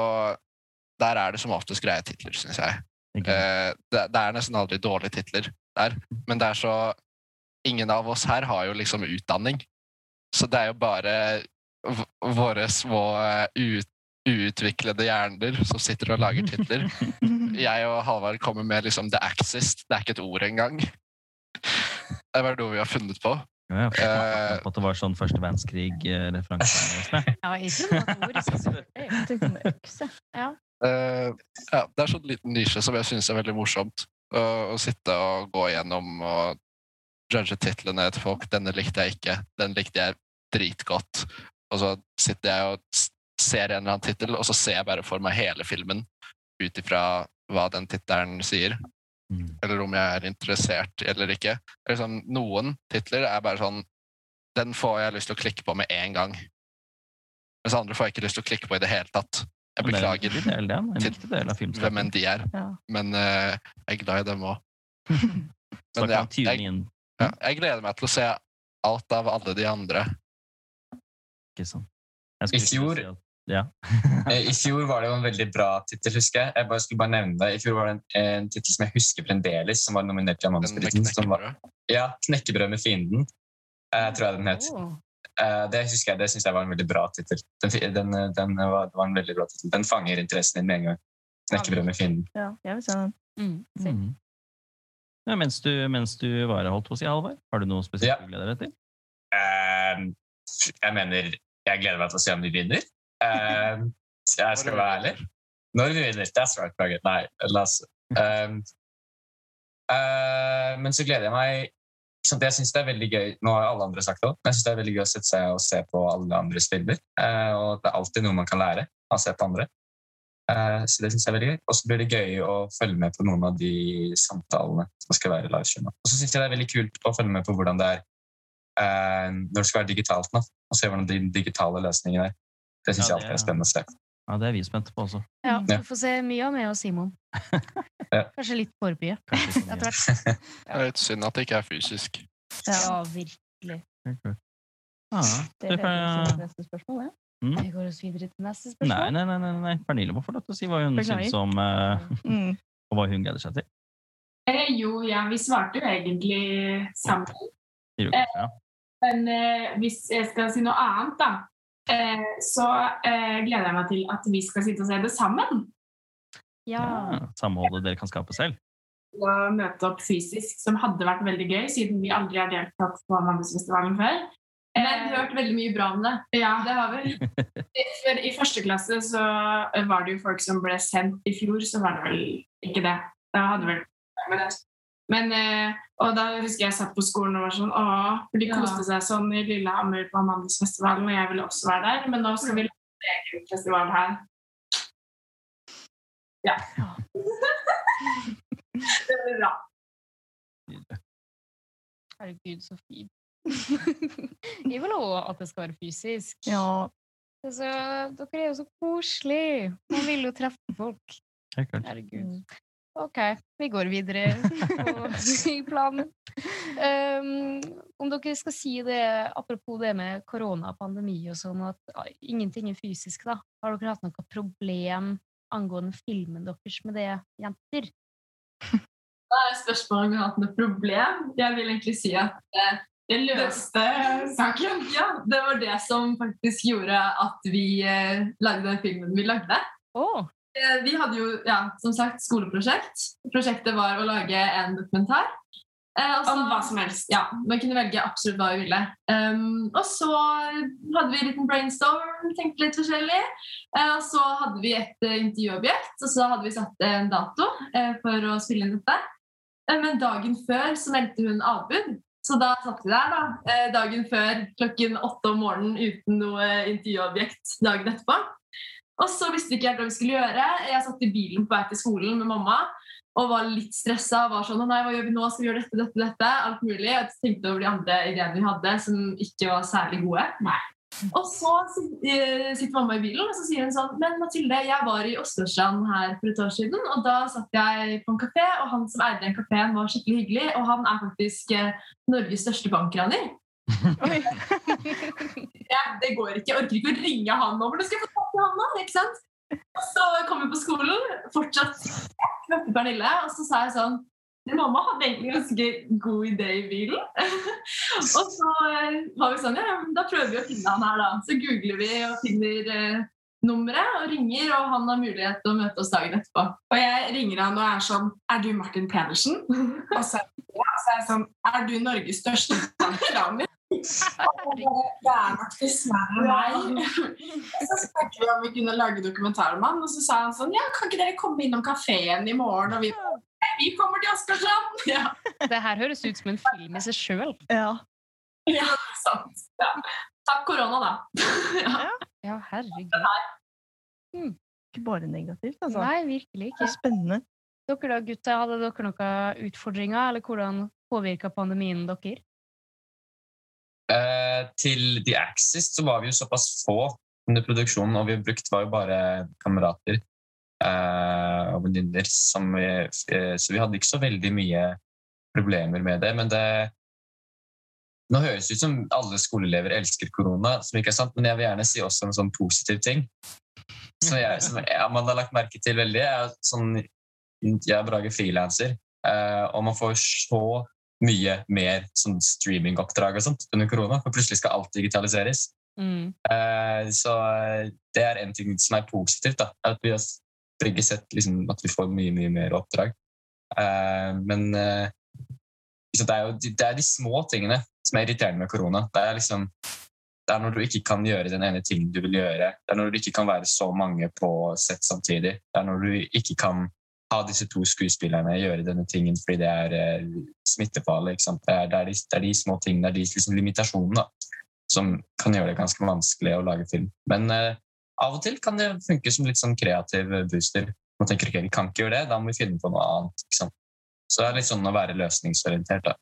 der er det som oftest greie titler, syns jeg. Okay. Eh, det, det er nesten aldri dårlige titler der, men det er så Ingen av oss her har jo liksom utdanning, så det er jo bare våre små eh, ut, uutviklede hjerner som sitter og lager titler. Jeg og Halvard kommer med liksom The Axis. Det er ikke et ord engang. Det er bare noe vi har funnet på. Ja, jeg eh, at det var sånn første verdenskrig-referanse. Ja, ikke noe ord. så økse. Eh, ja, det er sånn liten nisje som jeg syns er veldig morsomt. Å, å sitte og gå gjennom og judge titlene til folk. Denne likte jeg ikke. Den likte jeg dritgodt. Og så sitter jeg og ser en eller annen tittel, og så ser jeg bare for meg hele filmen ut ifra hva den tittelen sier, Mm. eller om jeg er interessert eller ikke. Eller sånn, noen titler er bare sånn Den får jeg lyst til å klikke på med en gang. Mens andre får jeg ikke lyst til å klikke på i det hele tatt. Jeg Men det er en beklager viktig del, av hvem enn de er. Ja. Men uh, jeg er glad i dem òg. Men ja, jeg, ja, jeg gleder meg til å se alt av alle de andre. Ikke sant? Jeg I skulle fjor- si at- Ja. Eh, I fjor var det jo en veldig bra tittel, husker jeg. Jeg bare skulle bare nevne det. I fjor var det en, en tittel som jeg husker fremdeles, som var nominert til knekkebrød. Ja, 'Knekkebrød med fienden', eh, tror jeg den het. Eh, det husker jeg, det syns jeg var en veldig bra tittel. Den, den, den var, var en veldig bra tittel. Den fanger interessen din med en gang. 'Knekkebrød med fienden'. Ja, jeg vil se den. Mm. Mm. Ja, mens, du, mens du var her, holdt på å si, Halvard, har du noe spesielt Ja. du gleder deg til? Eh, jeg mener Jeg gleder meg til å se om de vinner. Eh, jeg skal være ærlig. Når vi vinner. That's right, Margaret. Nei, la oss um, uh, Men så gleder jeg meg sånn, Jeg synes det er veldig gøy Nå har alle andre sagt det, men jeg synes det er veldig gøy å sette seg og se på alle andres filmer. Uh, og det er alltid noe man kan lære av å se på andre. Uh, så det synes jeg er veldig gøy. Og så blir det gøy å følge med på noen av de samtalene som skal være livestreama. Og så synes jeg det er veldig kult å følge med på hvordan det er når det skal være digitalt nå. Og se hvordan de digitale løsningene er. Det syns Ja, jeg alltid er spennende å se. Ja, Det er vi spente på også. Ja, Ja. du får se mye av meg og Simon. Kanskje litt for mye etter hvert. Det er litt synd at det ikke er fysisk. Ja, virkelig. Ja, Det det kan- neste spørsmål, ja. Vi går oss videre til neste spørsmål. nei, nei, nei, nei. Pernille må få lov til å si hva hun Beklager. syns om uh, Mm. og hva hun gleder seg til. Eh, jo, ja, vi svarte jo egentlig sammen. Du kanskje. Men eh, hvis jeg skal si noe annet, da, eh, så eh, gleder jeg meg til at vi skal sitte og se det sammen. Ja. Ja, Samholdet dere kan skape selv. Og møte opp fysisk, som hadde vært veldig gøy, siden vi aldri har deltatt på Mandelsfestivalen før. Men hørt veldig mye bra om det. Ja, Det har vi. for I første klasse så var det jo folk som ble sendt i fjor, så var det vel ikke det. Da hadde vel men, men eh, Og da husker jeg satt på skolen og var sånn Å, for de Ja. koste seg sånn i Lillehammer på Amandusfestivalen, og jeg ville også være der. Men nå skal vi lage en egen festival her. Ja. det blir bra. Herregud, så fint. jeg vil òg at det skal være fysisk. Ja, Altså, dere er jo så koselige. Man vil jo treffe folk. Herregud. OK, vi går videre på i planen. Um, om dere skal si det, apropos det med korona og pandemi og sånn, at ja, ingenting er fysisk, da. Har dere hatt noe problem angående filmen deres med det, jenter? Da er spørsmålet om vi har hatt noe problem. Jeg vil egentlig si at eh, Det løste saken. Ja, det var det som faktisk gjorde at vi eh, lagde den filmen vi lagde. Eh, Vi hadde jo, ja, som sagt, skoleprosjekt. Prosjektet var å lage en dokumentar. Eh, også, Om hva som helst. Ja, man kunne velge absolutt hva vi ville. Um, og så hadde vi en liten brainstorm, tenkte litt forskjellig. Eh, og så hadde vi et uh, intervjuobjekt, og så hadde vi satt en dato uh, for å spille inn dette. Uh, men dagen før så meldte hun avbud. Så da satt vi der da, eh, dagen før klokken åtte om morgenen uten noe intervjuobjekt dagen etterpå. Og så visste vi ikke helt hva vi skulle gjøre. Jeg satt i bilen på vei til skolen med mamma og var litt stressa. Var sånn, nei, hva gjør vi nå? Skal vi gjøre dette, dette, dette? Alt mulig. Jeg tenkte over de andre ideene vi hadde, som ikke var særlig gode. Og så eh, sitter mamma i bilen og så sier hun sånn Men Mathilde, jeg var i Åsgårdstrand her for et år siden, og da satt jeg på en kafé, og han som eide den kafeen, var skikkelig hyggelig, og han er faktisk eh, Norges største bankraner. Ja, det går ikke. Jeg orker ikke å ringe han nå. Hvordan skal jeg få tak i han nå? Ikke sant? Og så kom vi på skolen, fortsatt møtte Pernille, og så sa jeg sånn Mamma hadde egentlig en ganske god idé i bilen. og så eh, var vi sånn, ja, da prøver vi å finne han her, da. Så googler vi og finner eh, nummeret og ringer, og han har mulighet til å møte oss dagen etterpå. Og jeg ringer han og er sånn Er du Martin Pedersen? Og så, ja, så er jeg sånn Er du Norges største bankraner? Det. Så snakket vi om vi kunne lage dokumentar om han, og så sa han sånn Ja, kan ikke dere komme innom kafeen i morgen? Og vi «Nei, vi kommer til Askersand! Ja, det her høres ut som en film i seg sjøl. Ja. Ja, sant. Ja. Takk korona, da. ja. Ja, herregud. Ikke bare negativt, altså. Nei, virkelig Det ikke. er spennende. Dere da, gutta, hadde dere noen utfordringer, eller hvordan påvirka pandemien dere? Eh, til The Axis så var vi jo såpass få under produksjonen, og vi brukt var jo bare kamerater eh, og venninner. eh, Så vi hadde ikke så veldig mye problemer med det. Men det Nå høres det ut som alle skoleelever elsker korona, som ikke er sant, men jeg vil gjerne si også en sånn positiv ting. Så jeg, som jeg, man har lagt merke til veldig, er sånn Jeg er Brage frilanser, eh, og man får så mye mer sånn streamingoppdrag og sånt under korona. For plutselig skal alt digitaliseres. Mm. Uh, så eh, det er en ting som er positivt. da, At vi har begge sett liksom, at vi får mye mye mer oppdrag. Uh, men uh, det, er jo de, det er de små tingene som er irriterende med korona. Det er liksom det er når du ikke kan gjøre den ene tingen du vil gjøre. Det er når du ikke kan være så mange på sett samtidig. Det er når du ikke kan ha disse to skuespillerne gjøre denne tingen fordi det er eh, smittefarlig. Det er, det, er de, det er de små tingene, det er de liksom, limitasjonene som kan gjøre det ganske vanskelig å lage film. Men eh, av og til kan det funke som litt sånn kreativ booster. Man tenker ikke, vi kan ikke gjøre det, da må vi finne på noe annet. sant? Så det er litt sånn å være løsningsorientert. da.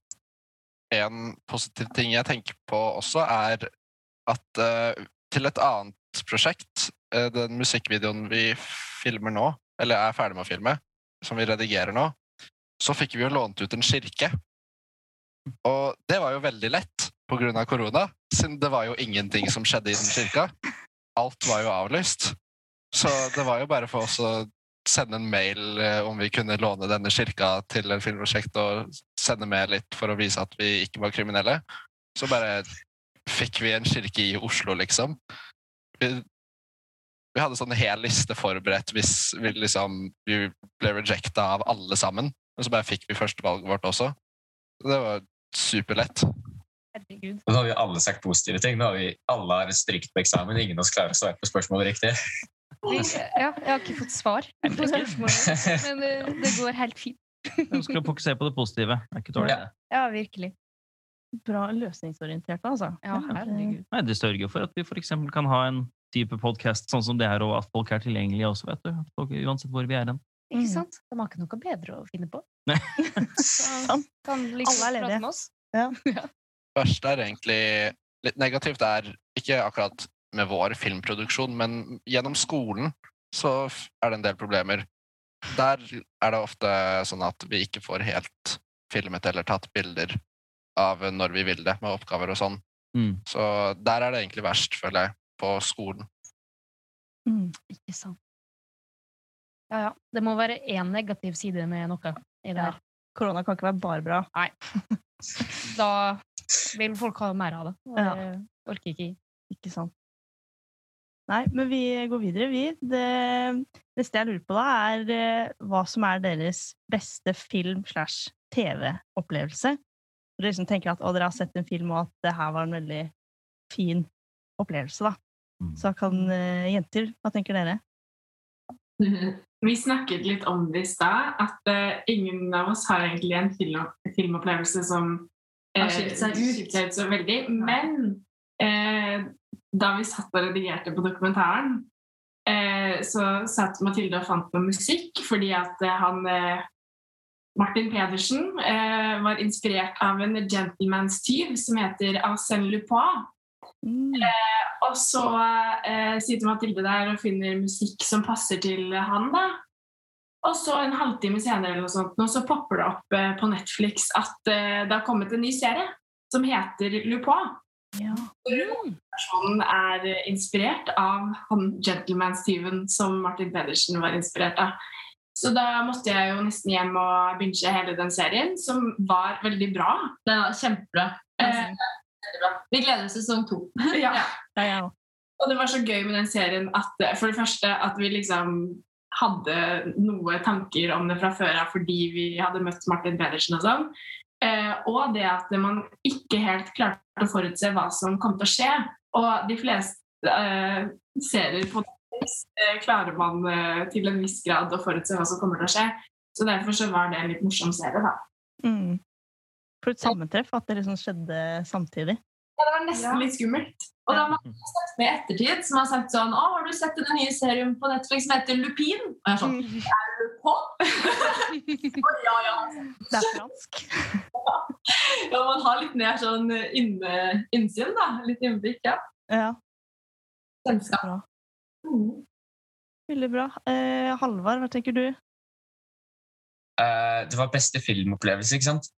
En positiv ting jeg tenker på også, er at eh, til et annet prosjekt, eh, den musikkvideoen vi filmer nå, eller er ferdig med å filme, som vi redigerer nå, så fikk vi jo lånt ut en kirke. Og det var jo veldig lett pga. korona, siden det var jo ingenting som skjedde i den kirka. Alt var jo avlyst. Så det var jo bare for oss å sende en mail eh, om vi kunne låne denne kirka til en filmprosjekt og sende med litt for å vise at vi ikke var kriminelle. Så bare fikk vi en kirke i Oslo, liksom. Vi, vi hadde sånn hel liste forberedt hvis vi liksom vi ble rejecta av alle sammen. Men så bare fikk vi førstevalget vårt også. Det var superlett. Herregud. Nå har vi alle sagt positive ting. Nå har vi alle har strykt på eksamen. Ingen av oss klarer å svare på spørsmålet riktig. Ja, jeg har ikke fått svar på spørsmålet, men det, det går helt fint. Jeg skal fokusere på det positive. Det er ikke dårlig. Ja. Ja, virkelig. Bra løsningsorientert, altså. Ja, herregud. Nei, det sørger for at vi for eksempel kan ha en type podkast sånn som det her, og at folk er tilgjengelige også, vet du. Folk, uansett hvor vi er hen. Ikke Mm. sant? De har ikke noe bedre å finne på. Nei. Sant. Kan liksom Alle er ledige. med oss. Det verste er egentlig litt negativt er ikke akkurat med vår filmproduksjon, men gjennom skolen så er det en del problemer. Der er det ofte sånn at vi ikke får helt filmet eller tatt bilder av når vi vil det, med oppgaver og sånn. Mm. Så der er det egentlig verst, føler jeg, på skolen. Mm. Ikke sant. Ja, ja. Det må være én negativ side med noe i det Ja. Korona kan ikke være bare bra. da vil folk ha mer av det. Og Ja. det orker ikke jeg. Ikke sant. Nei, men vi går videre, vi. Det neste jeg lurer på, da, er eh, hva som er deres beste film- slash TV-opplevelse. Dere liksom tenker at å, dere har sett en film, og at det her var en veldig fin opplevelse, da. Mm. Så kan uh, jenter, hva tenker dere? Vi snakket litt om det i stad, at uh, ingen av oss har egentlig en film, filmopplevelse som Har skilt seg ut. skilt seg ut så veldig. Men eh, da vi satt og redigerte på dokumentaren, eh, så satt Mathilde og fant på musikk fordi at eh, han eh, Martin Pedersen eh, var inspirert av en gentleman's tyv som heter Arsène Lupin. Mm. Og så eh, sitter Mathilde der og finner musikk som passer til han, da. Og så en halvtime senere eller noe sånt, nå, så popper det opp eh, på Netflix at eh, det har kommet en ny serie som heter Lupin. Ja. Personen er eh, inspirert av han Gentleman Steven som Martin Pedersen var inspirert av. Så da måtte jeg jo nesten hjem og binge hele den serien, som var veldig bra. Den var kjempebra. Eh. Vi gleder oss til sesong to. ja. Ja, ja. Og det var så gøy med den serien at for det første at vi liksom hadde noe tanker om det fra før av fordi vi hadde møtt Martin Pedersen og sånn. Eh, og det at man ikke helt klarte å forutse hva som kom til å skje. Og de fleste eh, serier på Netflix eh, klarer man eh, til en viss grad å forutse hva som kommer til å skje. Så derfor så var det en litt morsom serie, da. Mm. For et sammentreff at det liksom skjedde samtidig. Ja, det var nesten litt skummelt. Og da har man sett med ettertid, som har sagt sånn Å, har du sett den nye serien på Netflix som heter Lupin? Og jeg er sånn Er du på? og ja, ja. Det er fransk. ja. Man har litt mer sånn inne, innsyn, da. Litt innblikk, ja. Ja, Kjennskap. bra. Mm. Veldig bra. Eh, Halvard, hva tenker du? Uh, det var beste filmopplevelse, ikke sant?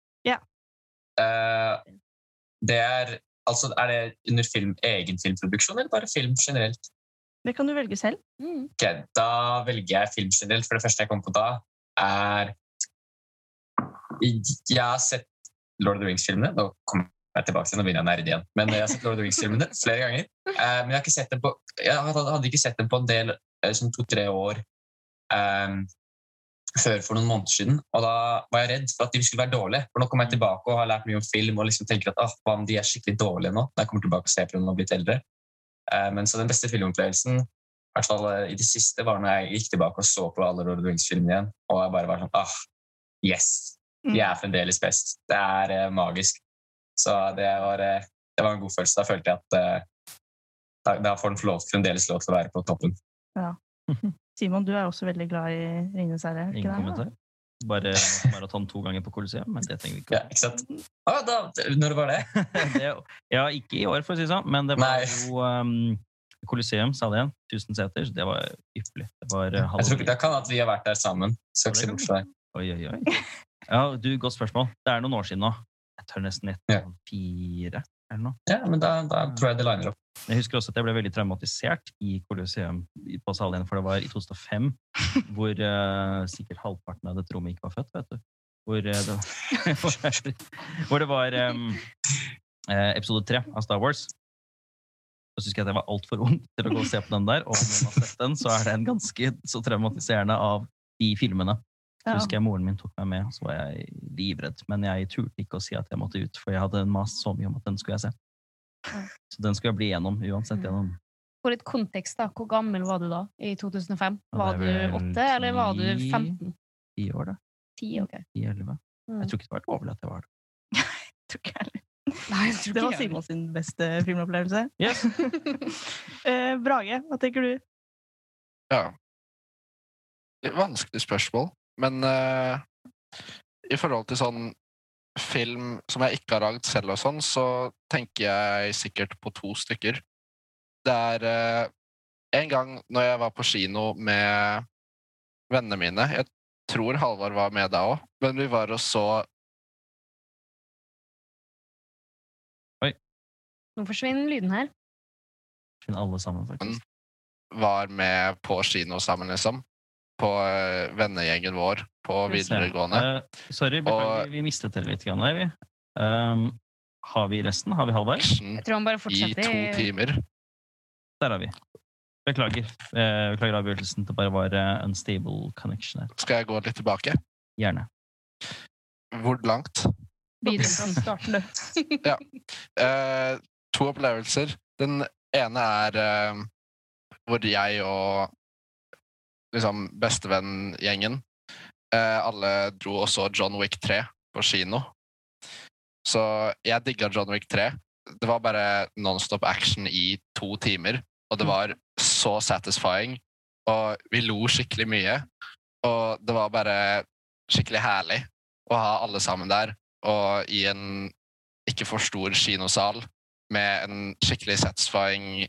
Eh, det er Altså, er det under film, egen filmproduksjon, eller bare film generelt? Det kan du velge selv. Mm. Okay, da velger jeg film generelt, for det første jeg kommer på da, er Jeg har sett Lord of the Rings-filmene. Nå kommer jeg tilbake til, nå begynner jeg å nerde igjen. Men jeg har sett Lord of the Rings-filmene flere ganger. Eh, men jeg, har ikke sett dem på, jeg hadde ikke sett dem på en del, eh, sånn to-tre år før for noen måneder siden. Og da var jeg redd for at de skulle være dårlige. For nå kommer jeg tilbake og har lært mye om film og liksom tenker at ah, hva om de er skikkelig dårlige nå? Da jeg kommer tilbake og ser på dem og blitt eldre. Eh, men så den beste filmopplevelsen i hvert fall eh, i det siste var når jeg gikk tilbake og så på alle Lord of the Wings-filmene igjen. Og jeg bare var sånn ah, Yes! De er fremdeles best. Det er eh, magisk. Så det var, eh, det var en god følelse. Da følte jeg at eh, da, da får den fremdeles lov til å være på toppen. Simon, du er også veldig glad i Ringenes herre. er Ingen det? kommentar. Bare maraton to ganger på Colosseum, men det trenger vi ikke. Ja, ikke sant? Ah, da, når var det? det, ja, ikke i år, for å si det sånn, men det var Nei. jo um, Colosseum, sa det igjen. 1000 seter. så Det var ypperlig. Det var uh, Jeg tror ikke Det kan at vi har vært der sammen. Skal ikke se bort fra det. Oi, oi, oi. Ja, du, godt spørsmål. Det er noen år siden nå. Jeg tør nesten gjette Ja. fire eller noe. Ja, men da, da tror jeg det liner opp. Jeg husker også at jeg ble veldig traumatisert i Colosseum på Salien, for det var i 2005, hvor uh, sikkert halvparten av dette rommet ikke var født, vet du. Hvor, uh, det, hvor det var eh, episode tre av Star Wars. Og så husker jeg at jeg var altfor ung til å gå og se på den der, og om man har sett den, så er den ganske så traumatiserende av de filmene. Så Ja. husker jeg moren min tok meg med, så var jeg livredd. Men jeg turte ikke å si at jeg måtte ut, for jeg hadde mast så mye om at den skulle jeg se. Så den skulle jeg bli gjennom uansett gjennom. For litt kontekst, da. Hvor gammel var du da, i 2005? Var du åtte, eller var du 15? Ti år, da. Ti, ok. Ti, elleve. Mm. Jeg tror ikke det var lovlig at jeg var det. Tror ikke heller. Nei, jeg Det var. Simon sin beste filmopplevelse. Yes. Eh, Brage, hva tenker du? Ja. Vanskelig spørsmål, men uh, i forhold til sånn film som jeg ikke har lagd selv og sånn, så tenker jeg sikkert på to stykker. Det er uh, en gang når jeg var på kino med vennene mine Jeg tror Halvard var med da òg, men vi var og så Oi. Nå forsvinner lyden her. Forsvinner alle sammen, faktisk. var med på kino sammen, liksom. På eh, vennegjengen vår på videregående. Uh, sorry, og, vi mistet dere litt. Grann, her, vi. Um, har vi resten? Har vi Halvard? Jeg tror han bare fortsetter. i to timer. Der har vi. Beklager. Eh, beklager avgjørelsen. Det bare var unstable connection her. Skal jeg gå litt tilbake? Gjerne. Hvor langt? Starten, du. Eh, to opplevelser. Den ene er uh, hvor jeg og liksom bestevenngjengen eh, alle dro og så John Wick 3 på kino. Så jeg digga John Wick 3. Det var bare nonstop action i to timer, og det var så satisfying. Og vi lo skikkelig mye. Og det var bare skikkelig herlig å ha alle sammen der, og i en ikke for stor kinosal med en skikkelig satisfying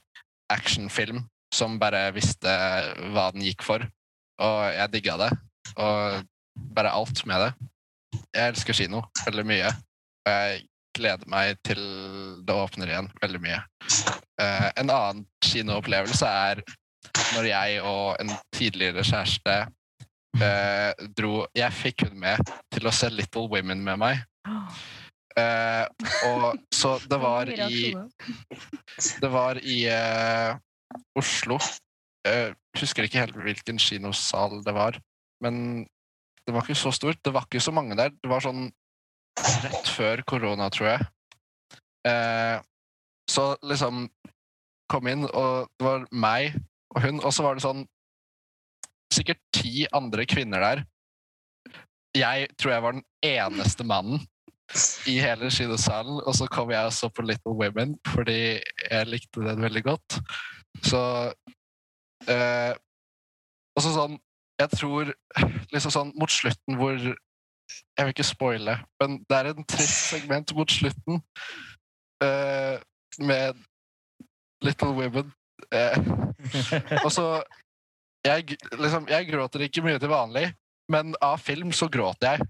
actionfilm som bare visste hva den gikk for. Og jeg digga det. Og bare alt med det. Jeg elsker kino veldig mye. Og jeg gleder meg til det åpner igjen veldig mye. Uh, en annen kinoopplevelse er når jeg og en tidligere kjæreste uh, dro Jeg fikk hun med til å se Little Women med meg. Uh, og så det var i det var i Oslo. Jeg husker ikke helt hvilken kinosal det var, men det var ikke så stort. Det var ikke så mange der. Det var sånn rett før korona, tror jeg. Eh, så liksom kom inn, og det var meg og hun, og så var det sånn sikkert ti andre kvinner der. Jeg tror jeg var den eneste mannen i hele kinosalen, og så kom jeg og så på Little Women fordi jeg likte den veldig godt. Så eh, Og så sånn Jeg tror liksom sånn mot slutten hvor Jeg vil ikke spoile, men det er en trist segment mot slutten eh, med Little Women. Eh, og så jeg, liksom, jeg gråter ikke mye til vanlig, men av film så gråter jeg.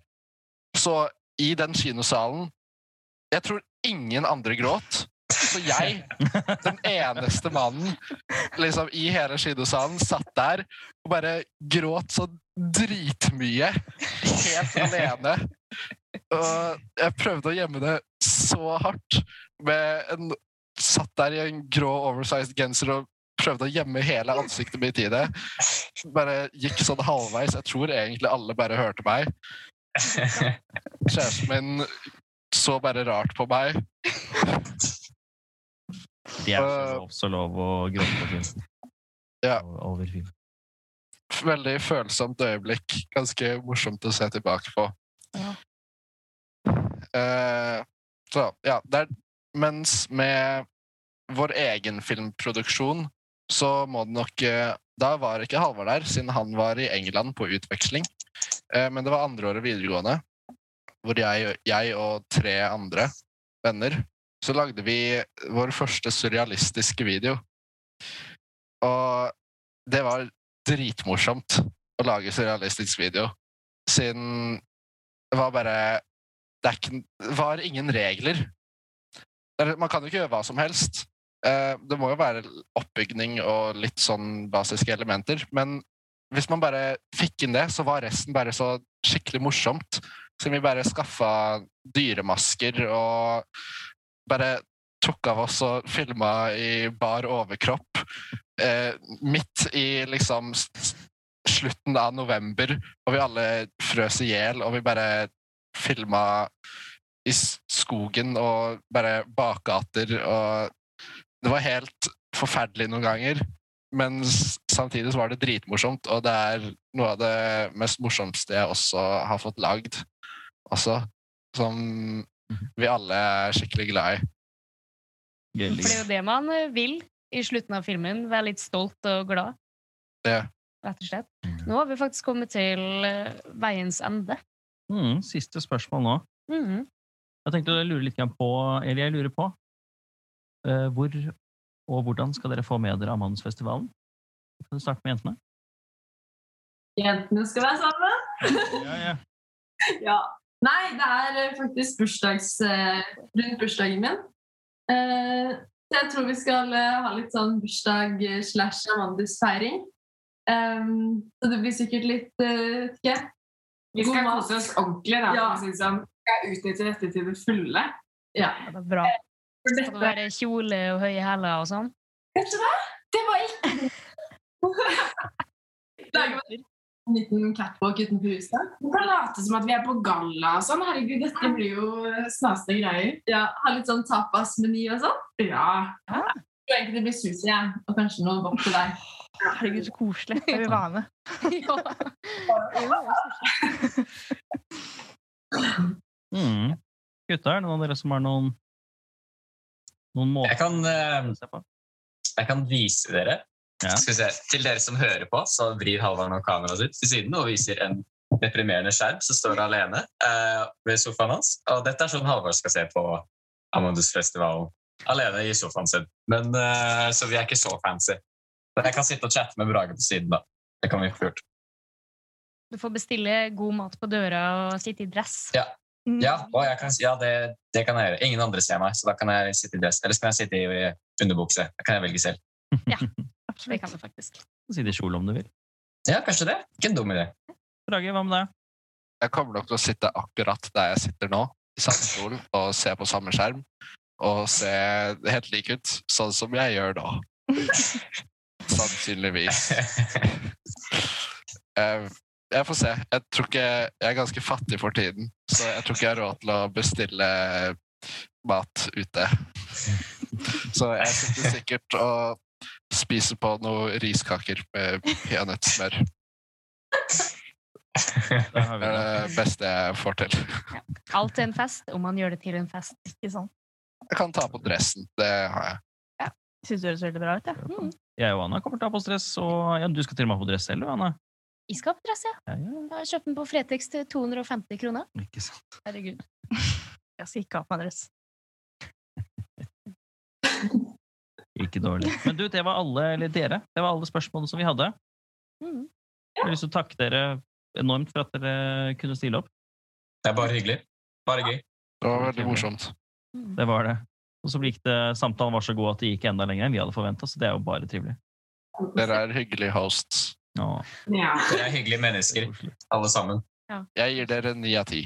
Så i den kinosalen Jeg tror ingen andre gråt. Så jeg, den eneste mannen liksom, i hele kinosalen, satt der og bare gråt så dritmye. Helt alene. Og jeg prøvde å gjemme det så hardt. Med en, satt der i en grå oversized genser og prøvde å gjemme hele ansiktet mitt i det. Bare gikk sånn halvveis. Jeg tror egentlig alle bare hørte meg. Kjæresten min så bare rart på meg. Det er også Øh. lov, så lov å gråte på film. Ja. Over- film. Veldig følsomt øyeblikk. Ganske morsomt å se tilbake på. Ja. Eh, så, ja. Det er, mens med vår egen filmproduksjon så må det nok eh, Da var ikke Halvard der, siden han var i England på utveksling. Eh, men det var andreåret videregående, hvor jeg, jeg og tre andre venner så lagde vi vår første surrealistiske video. Og det var dritmorsomt å lage surrealistisk video, siden det var bare Det, ikke, var ingen regler. Man kan jo ikke gjøre hva som helst. Eh, Det må jo være oppbygning og litt sånn basiske elementer, men hvis man bare fikk inn det, så var resten bare så skikkelig morsomt. Så vi bare skaffa dyremasker og bare tok av oss og filma i bar overkropp. Eh, midt i liksom slutten av november, og vi alle frøs i hjel, og vi bare filma i skogen og bare bakgater og Det var helt forferdelig noen ganger, men samtidig så var det dritmorsomt, og det er noe av det mest morsomste jeg også har fått lagd. Også, som vi alle er skikkelig glad i. For det er jo det man eh, vil i slutten av filmen. Være litt stolt og glad, Det. rett og slett. Nå har vi faktisk kommet til eh, veiens ende. Mm, siste spørsmål nå. Mm. Jeg tenkte å lure litt på, eller jeg lurer på, uh, hvor og hvordan skal dere få med dere Amandusfestivalen? Kan du starte med jentene? Jentene skal være sammen. Ja, ja. Ja. Nei, det er eh, faktisk bursdags, eh, rundt bursdagen min. Eh, så jeg tror vi skal ha litt sånn bursdag slash Amandus-feiring. Um, så det blir sikkert litt uh, ikke Vi skal God kose oss ordentlig, da. Ja. sånn. skal utnytte dette til det fulle. Ja. Ja, det er bra. Skal det være kjole og høye hæler og sånn? vet du hva? Det var ikke en liten catwalk utenfor huset? Vi kan late som at vi er på galla og sånn. Herregud, dette blir jo snasende greier. Ja, Ha litt sånn tapasmeny og sånn. Ja. Ja. Jeg tror egentlig det blir sushi ja. og kanskje noe godt til deg. Herregud, så koselig. Jeg vil være med. Mm. Gutter, er det noen av dere som har noen noen måter Jeg kan, eh, å se på? jeg kan vise dere. Ja. Skal vi se. Til dere som hører på, så vrir Halvard nå kameraet sitt til siden og viser en deprimerende skjerm som står alene eh, ved sofaen hans. Og dette er sånn Halvard skal se på Amandus-festivalen. Alene i sofaen sin. Men, eh, så vi er ikke så fancy. Men jeg kan sitte og chatte med Brage på siden, da. Det kan vi få gjort. Du får bestille god mat på døra og sitte i dress. Ja. Mm. Ja, og jeg kan, ja det, det kan jeg gjøre. Ingen andre ser meg, så da kan jeg sitte i dress. Eller så kan jeg sitte i underbukse. Da kan jeg velge selv. Det Absolutt. kan du faktisk. Si det i kjole om du vil. Ja, kanskje det. Ikke en dum idé. Brage, hva med deg? Jeg kommer nok til å sitte akkurat der jeg sitter nå, i samme stol, og se på samme skjerm. Og se helt lik ut, sånn som jeg gjør nå. Sannsynligvis. Eh, Jeg får se. Jeg tror ikke Jeg er ganske fattig for tiden, så jeg tror ikke jeg har råd til å bestille mat ute. Så jeg sitter sikkert og spiser på noen riskaker med peanøttsmør. Der har vi Det er det. beste jeg får til. Alt er en fest, om man gjør det til en fest. Ikke sant? Jeg kan ta på dressen. Det har jeg. Syns det høres veldig bra ut, jeg. Mm. Jeg og Anna kommer til å ha på oss dress, og ja, du skal til og med ha på dress selv, du, Anna. Jeg skal ha på dress, ja. Ja, ja. Jeg har kjøpt den på Fretex til 250 kroner. Ikke sant. Herregud. Jeg skal ikke ha på meg dress. Ikke dårlig. Men du, det var alle, eller dere, det var alle spørsmålene som vi hadde. Mm. Jeg har lyst til å takke dere enormt for at dere kunne stille opp. Det er bare hyggelig. Bare gøy. Det var veldig morsomt. Mm. Det var det. Og så gikk det, samtalen var så god at det gikk enda lenger enn vi hadde forventa, så det er jo bare trivelig. Dere er hyggelige hosts. Ja. Dere er hyggelige mennesker, alle sammen. Jeg gir dere ni av ti.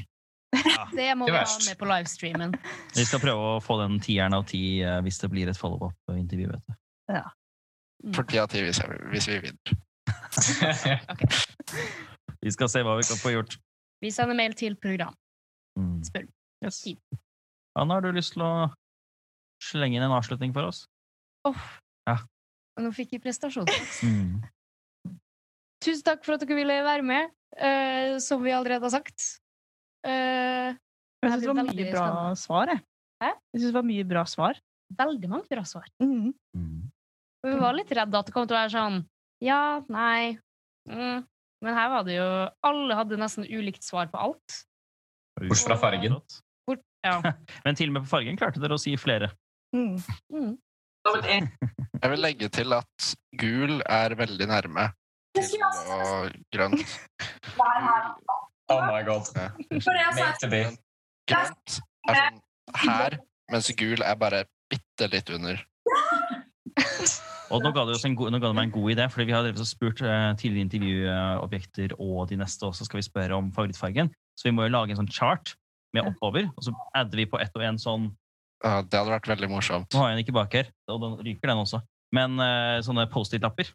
Det må vi ha med på livestreamen. Vi skal prøve å få den tieren av ti eh, hvis det blir et follow-up-intervju. vet du. Mm. For ti av ti hvis, hvis vi vinner. Vi skal se hva vi kan få gjort. Vi sender mail til program. Mm. Spør. Yes. Anna, har du lyst til å slenge inn en avslutning for oss? Og nå fikk jeg prestasjon. Mm. Tusen takk for at dere ville være med, Uh, som vi allerede har sagt. Eh, Jeg Det syns det var mye bra spennende. svar, jeg. Hæ? Jeg synes det var mye bra svar. veldig mange bra svar. Mhm. Mm. Vi var litt redde at det kom til å være sånn ja, nei mm. Men her var det jo Alle hadde nesten ulikt svar på alt. Bortsett fra fargen. Bort, ja. Men til og med på fargen klarte dere å si flere. Mm. Mm. Jeg vil legge til at gul er veldig nærme til og grønt. Oh my god. Made to be. Grønt er sånn her, mens gul er bare bitte litt under. Og nå ga det, oss en god, nå ga det meg en god idé, fordi vi har spurt uh, tidligere intervjuobjekter og de neste også skal vi spørre om favorittfargen. Så vi må jo lage en sånn chart med oppover, og så adder vi på ett og en sånn Ja, det hadde vært veldig morsomt. Nå har jeg den ikke bak her, og den ryker den også. Men uh, sånne Post-It-lapper.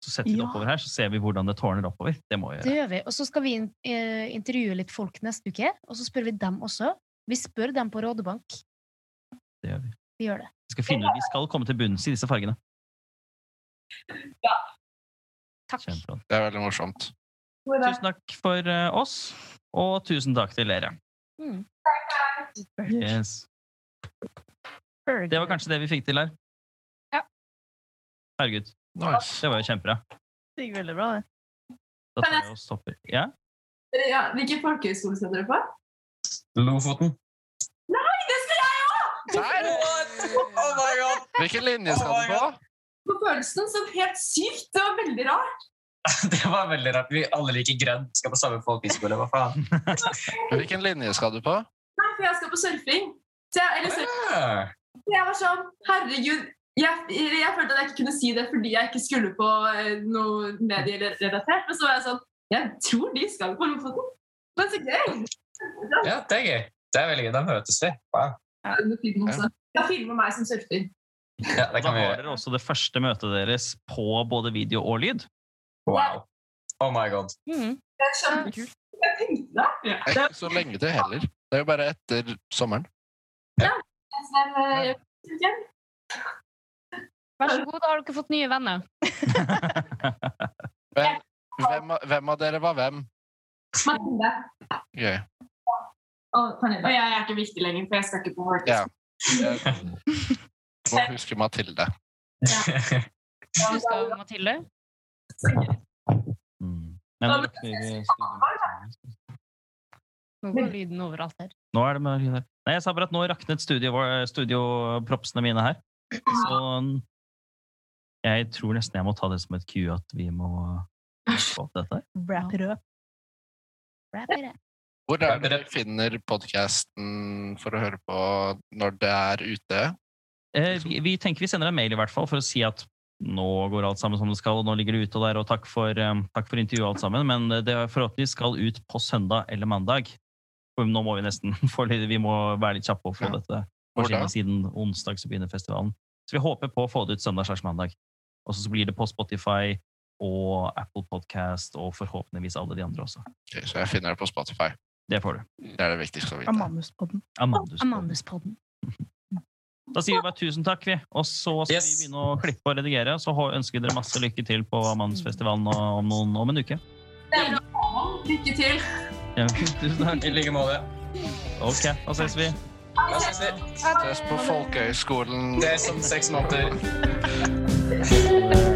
Så setter vi det Ja. oppover her, så ser vi hvordan det tårner oppover. Det må vi Det gjør vi. Og så skal vi eh, intervjue litt folk neste uke, og så spør vi dem også. Vi spør dem på Rådebank. Det gjør vi. Vi gjør det. Vi skal, finne, vi skal komme til bunns i disse fargene. Takk. Kjempebra. Det er veldig morsomt. Tusen takk for eh, oss, og tusen takk til dere. Mm. Yes. Det var kanskje det vi fikk til her. Ja. Herregud. Nice. Det var jo kjempebra. Det gikk veldig bra, det. Da tar jeg og stopper. Ja? ja, hvilken folkehøyskole skal dere på? Lofoten. Nei, Det skal jeg òg! Oh my god! Hvilken linje skal du på? På følelsen så helt sykt. Det var veldig rart. Det var veldig rart. Vi alle liker grønt, skal på samme folkehøyskole. Hva faen? Hvilken linje skal du på? Nei, for jeg skal på surfing. Så jeg, eller, surfing. Så jeg var sånn Herregud. Jeg, jeg følte at jeg ikke kunne si det fordi jeg ikke skulle på eh, noe medierelatert. Men så var jeg sånn Jeg tror de skal på Lofoten. Men så gøy! Ja, det er gøy. Det er veldig gøy. Da møtes vi. Wow. Ja. Jeg filmer meg som surfer. Ja, det Da har gjøre. dere også det første møtet deres på både video og lyd. Wow. Oh my god. Mm. Det er kjempekult. Jeg tenkte det. Ja. Det er ikke så lenge til heller. Det er jo bare etter sommeren. Ja. ja. jeg- Vær så god, da har dere fått nye venner. hvem, hvem, hvem av dere var hvem? Mathilde. Okay. Og Og jeg er ikke viktig lenger, for jeg skal ikke på Hortus. Ja. Jeg må huske Mathilde. Husker du Mathilde? Mm. Nå går lyden overalt her. Nå er det med lyd her. Nei, jeg sa bare at nå raknet studio, studiopropsene mine her. Så jeg tror nesten jeg må ta det som et cue at vi må få opp dette. Wrap it up. Wrap it up. Hvor er det dere finner podkasten for å høre på når det er ute? Eh, vi, vi tenker vi sender en mail i hvert fall for å si at nå går alt sammen som det skal, og nå ligger det ute der, og takk for, um, takk for intervjuet alt sammen, men det forhåpentligvis skal ut på søndag eller mandag. For nå må vi nesten for litt, vi må være litt kjappe og få Ja. dette på forsiden siden onsdag så begynner festivalen. Så vi håper på å få det ut søndag slags mandag. Og så blir det på Spotify og Apple Podcast og forhåpentligvis alle de andre også. Ok, så jeg finner det på Spotify. Det får du. Det er det viktigste å vite. Amanduspodden. Amandus. Amanduspodden. Da sier vi bare tusen takk, vi. Og så skal Yes. vi begynne å klippe og redigere. Så ønsker vi dere masse lykke til på Amandusfestivalen om, noen, om en uke. Det er bra. Lykke til. Ja, tusen takk. I like måte. Ok, da ses vi. Da ses vi. Ses på Folkehøgskolen. Det er som seks måneder. Yes.